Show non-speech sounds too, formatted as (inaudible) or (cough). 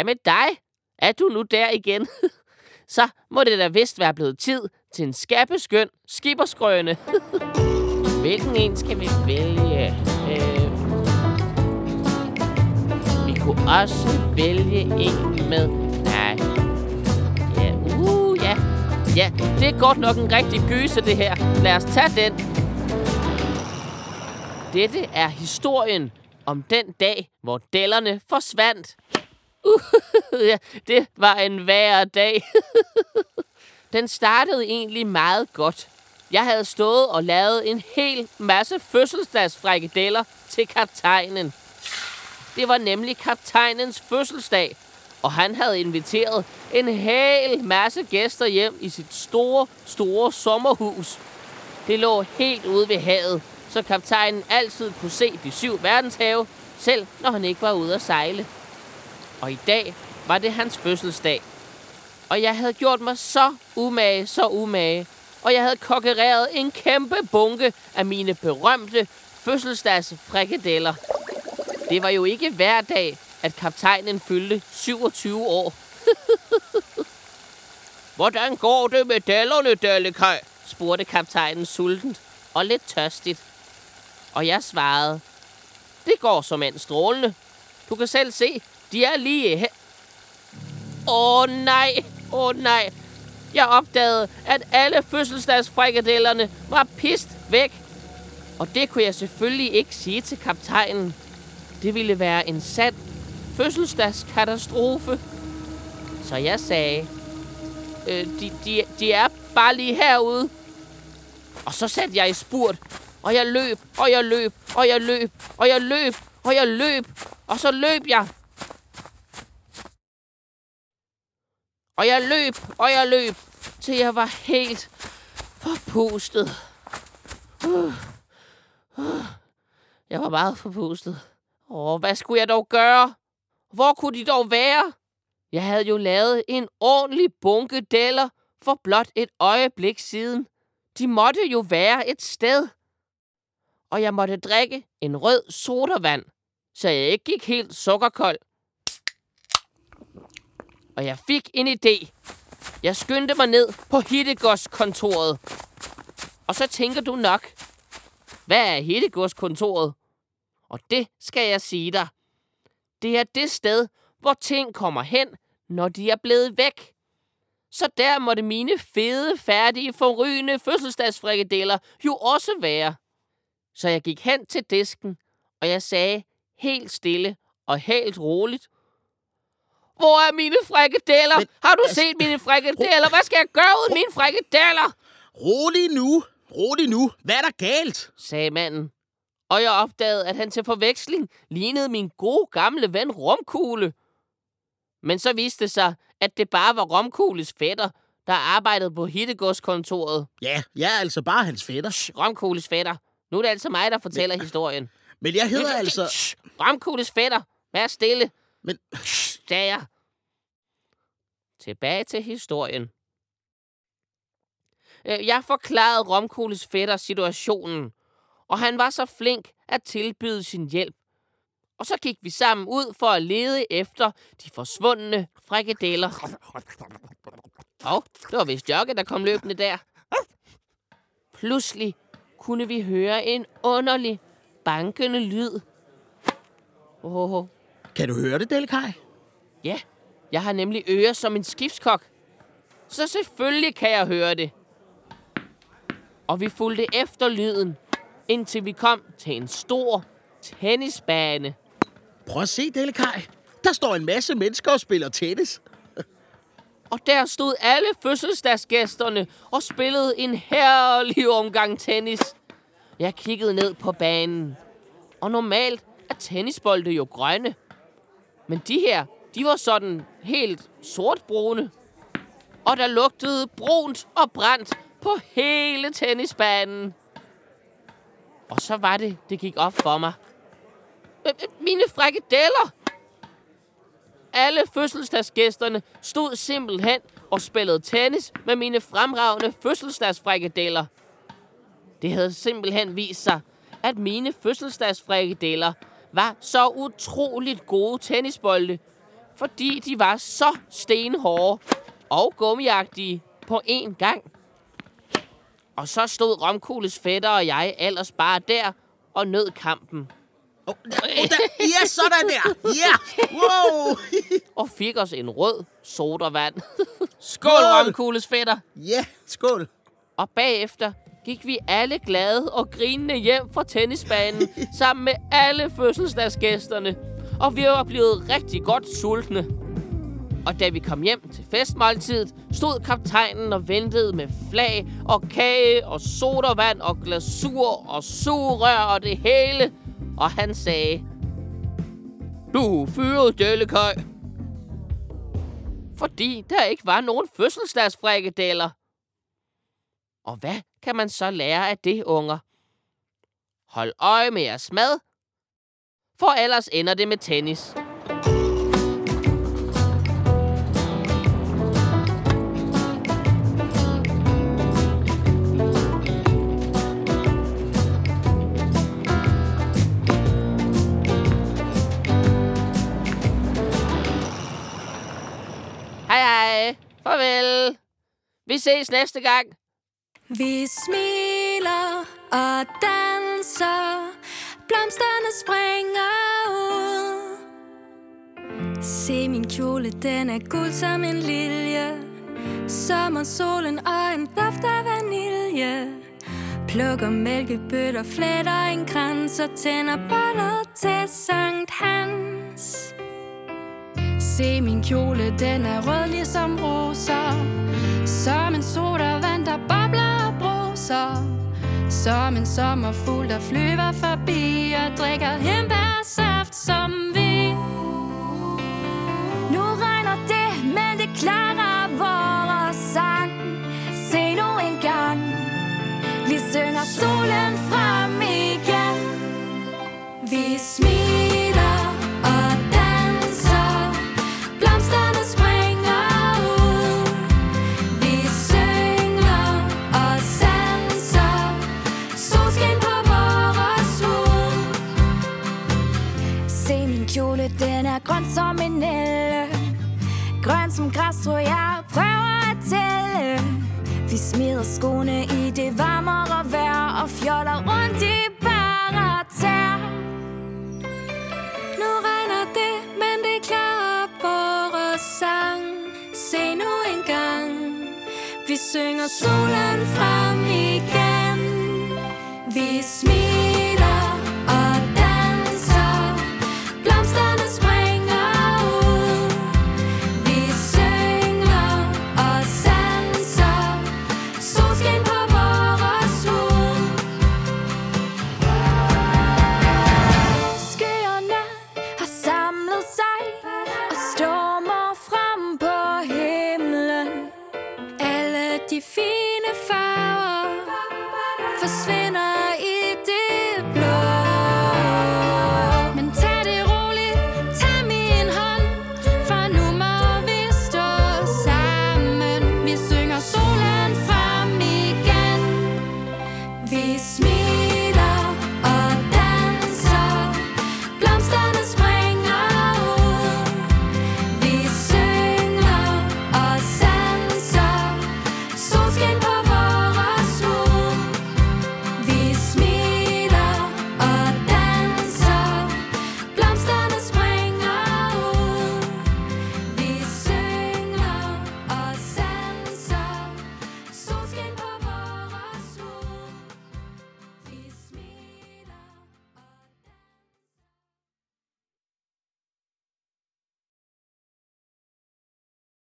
Hej med dig. Er du nu der igen? (laughs) Så må det da vist være blevet tid til en skæbbeskøn skiberskrøne. (laughs) Hvilken en skal vi vælge? Øh, vi kunne også vælge en med... Nej. Ja, uh, ja. Ja, det er godt nok en rigtig gyse, det her. Lad os tage den. Dette er historien om den dag, hvor dellerne forsvandt. Uh, (laughs) ja, det var en værre dag. (laughs) Den startede egentlig meget godt. Jeg havde stået og lavet en hel masse fødselsdagsfrikadeller til kaptajnen. Det var nemlig kaptajnens fødselsdag, og han havde inviteret en hel masse gæster hjem i sit store, store sommerhus. Det lå helt ude ved havet, så kaptajnen altid kunne se de syv verdenshave, selv når han ikke var ude at sejle. Og i dag var det hans fødselsdag. Og jeg havde gjort mig så umage, så umage. Og jeg havde kokkereret en kæmpe bunke af mine berømte fødselsdagsfrikadeller. Det var jo ikke hver dag, at kaptajnen fyldte 27 år. (laughs) Hvordan går det med dallerne, Dallekaj? spurgte kaptajnen sultent og lidt tørstigt. Og jeg svarede, det går som en strålende. Du kan selv se, de er lige her. Åh oh, nej, åh oh, nej. Jeg opdagede, at alle fødselsdagsfrikadellerne var pist væk. Og det kunne jeg selvfølgelig ikke sige til kaptajnen. Det ville være en sand fødselsdagskatastrofe. Så jeg sagde, øh, de, de, de er bare lige herude. Og så satte jeg i spurt, og jeg løb, og jeg løb, og jeg løb, og jeg løb, og jeg løb, og så løb jeg. Og jeg løb, og jeg løb, til jeg var helt forpustet. Uh, uh. Jeg var meget forpustet. Åh, hvad skulle jeg dog gøre? Hvor kunne de dog være? Jeg havde jo lavet en ordentlig bunke deller for blot et øjeblik siden. De måtte jo være et sted. Og jeg måtte drikke en rød sodavand, så jeg ikke gik helt sukkerkold. Og jeg fik en idé. Jeg skyndte mig ned på Hittegårds-kontoret. Og så tænker du nok, hvad er Hittegårds-kontoret? Og det skal jeg sige dig. Det er det sted, hvor ting kommer hen, når de er blevet væk. Så der måtte mine fede, færdige, forrygende fødselsdagsfrikadeller jo også være. Så jeg gik hen til disken, og jeg sagde helt stille og helt roligt, hvor er mine frikadeller? Men, Har du set mine frikadeller? Hvad skal jeg gøre ud mine frikadeller? Rolig nu. Rolig nu. Hvad er der galt? sagde manden. Og jeg opdagede, at han til forveksling lignede min gode gamle ven Romkugle. Men så viste det sig, at det bare var Romkugles fætter, der arbejdede på Hittegårdskontoret. Ja, jeg er altså bare hans fætter. Shh, Romkugles fætter. Nu er det altså mig, der fortæller Men, historien. Men jeg hedder altså... Shh, Romkugles fætter. Vær stille. Men... Shh, sagde. Tilbage til historien. Øh, jeg forklarede Romkoles fætter situationen, og han var så flink at tilbyde sin hjælp. Og så gik vi sammen ud for at lede efter de forsvundne frikadeller. Og det var vist Jokke, der kom løbende der. Pludselig kunne vi høre en underlig, bankende lyd. Oh. Kan du høre det, Delkaj? Ja, jeg har nemlig ører som en skibskok. Så selvfølgelig kan jeg høre det. Og vi fulgte efter lyden, indtil vi kom til en stor tennisbane. Prøv at se, Delekaj. Der står en masse mennesker og spiller tennis. Og der stod alle fødselsdagsgæsterne og spillede en herlig omgang tennis. Jeg kiggede ned på banen. Og normalt er tennisbolde jo grønne. Men de her, de var sådan helt sortbrune. Og der lugtede brunt og brændt på hele tennisbanen. Og så var det, det gik op for mig. Øh, øh, mine frikadeller! Alle fødselsdagsgæsterne stod simpelthen og spillede tennis med mine fremragende fødselsdagsfrikadeller. Det havde simpelthen vist sig, at mine fødselsdagsfrikadeller var så utroligt gode tennisbolde, fordi de var så stenhårde og gummiagtige på én gang. Og så stod Romkugles fætter og jeg ellers bare der og nød kampen. Oh, oh, der. Ja, sådan der. Ja. Wow. (laughs) Og fik os en rød sodavand. (laughs) Skål. Romkugles fætter. Ja, skål. Og bagefter gik vi alle glade og grinende hjem fra tennisbanen (laughs) sammen med alle fødselsdagsgæsterne. Og vi var blevet rigtig godt sultne. Og da vi kom hjem til festmåltidet, stod kaptajnen og ventede med flag og kage og sodavand og glasur og sugerør og det hele. Og han sagde, Du fyret, Dellekøj. Fordi der ikke var nogen fødselsdagsfrikadeller. Og hvad kan man så lære af det, unger? Hold øje med jeres mad, for ellers ender det med tennis. Hej hej. Farvel. Vi ses næste gang. Vi smiler og danser, blomsterne springer ud. Se min kjole, den er guld som en lilje. Sommersolen og en duft af vanilje. Plukker mælkebøtter, fletter en krans og tænder bollet til Sankt Hans. Se min kjole, den er rød ligesom roser Som en sodavand, der bobler og bruser som en sommerfugl, der flyver forbi Og drikker hembærsaft som smider skoene i det varmere vejr Og fjoller rundt i bare tær. Nu regner det, men det klarer vores sang Se nu en gang Vi synger solen frem igen. Vi smiler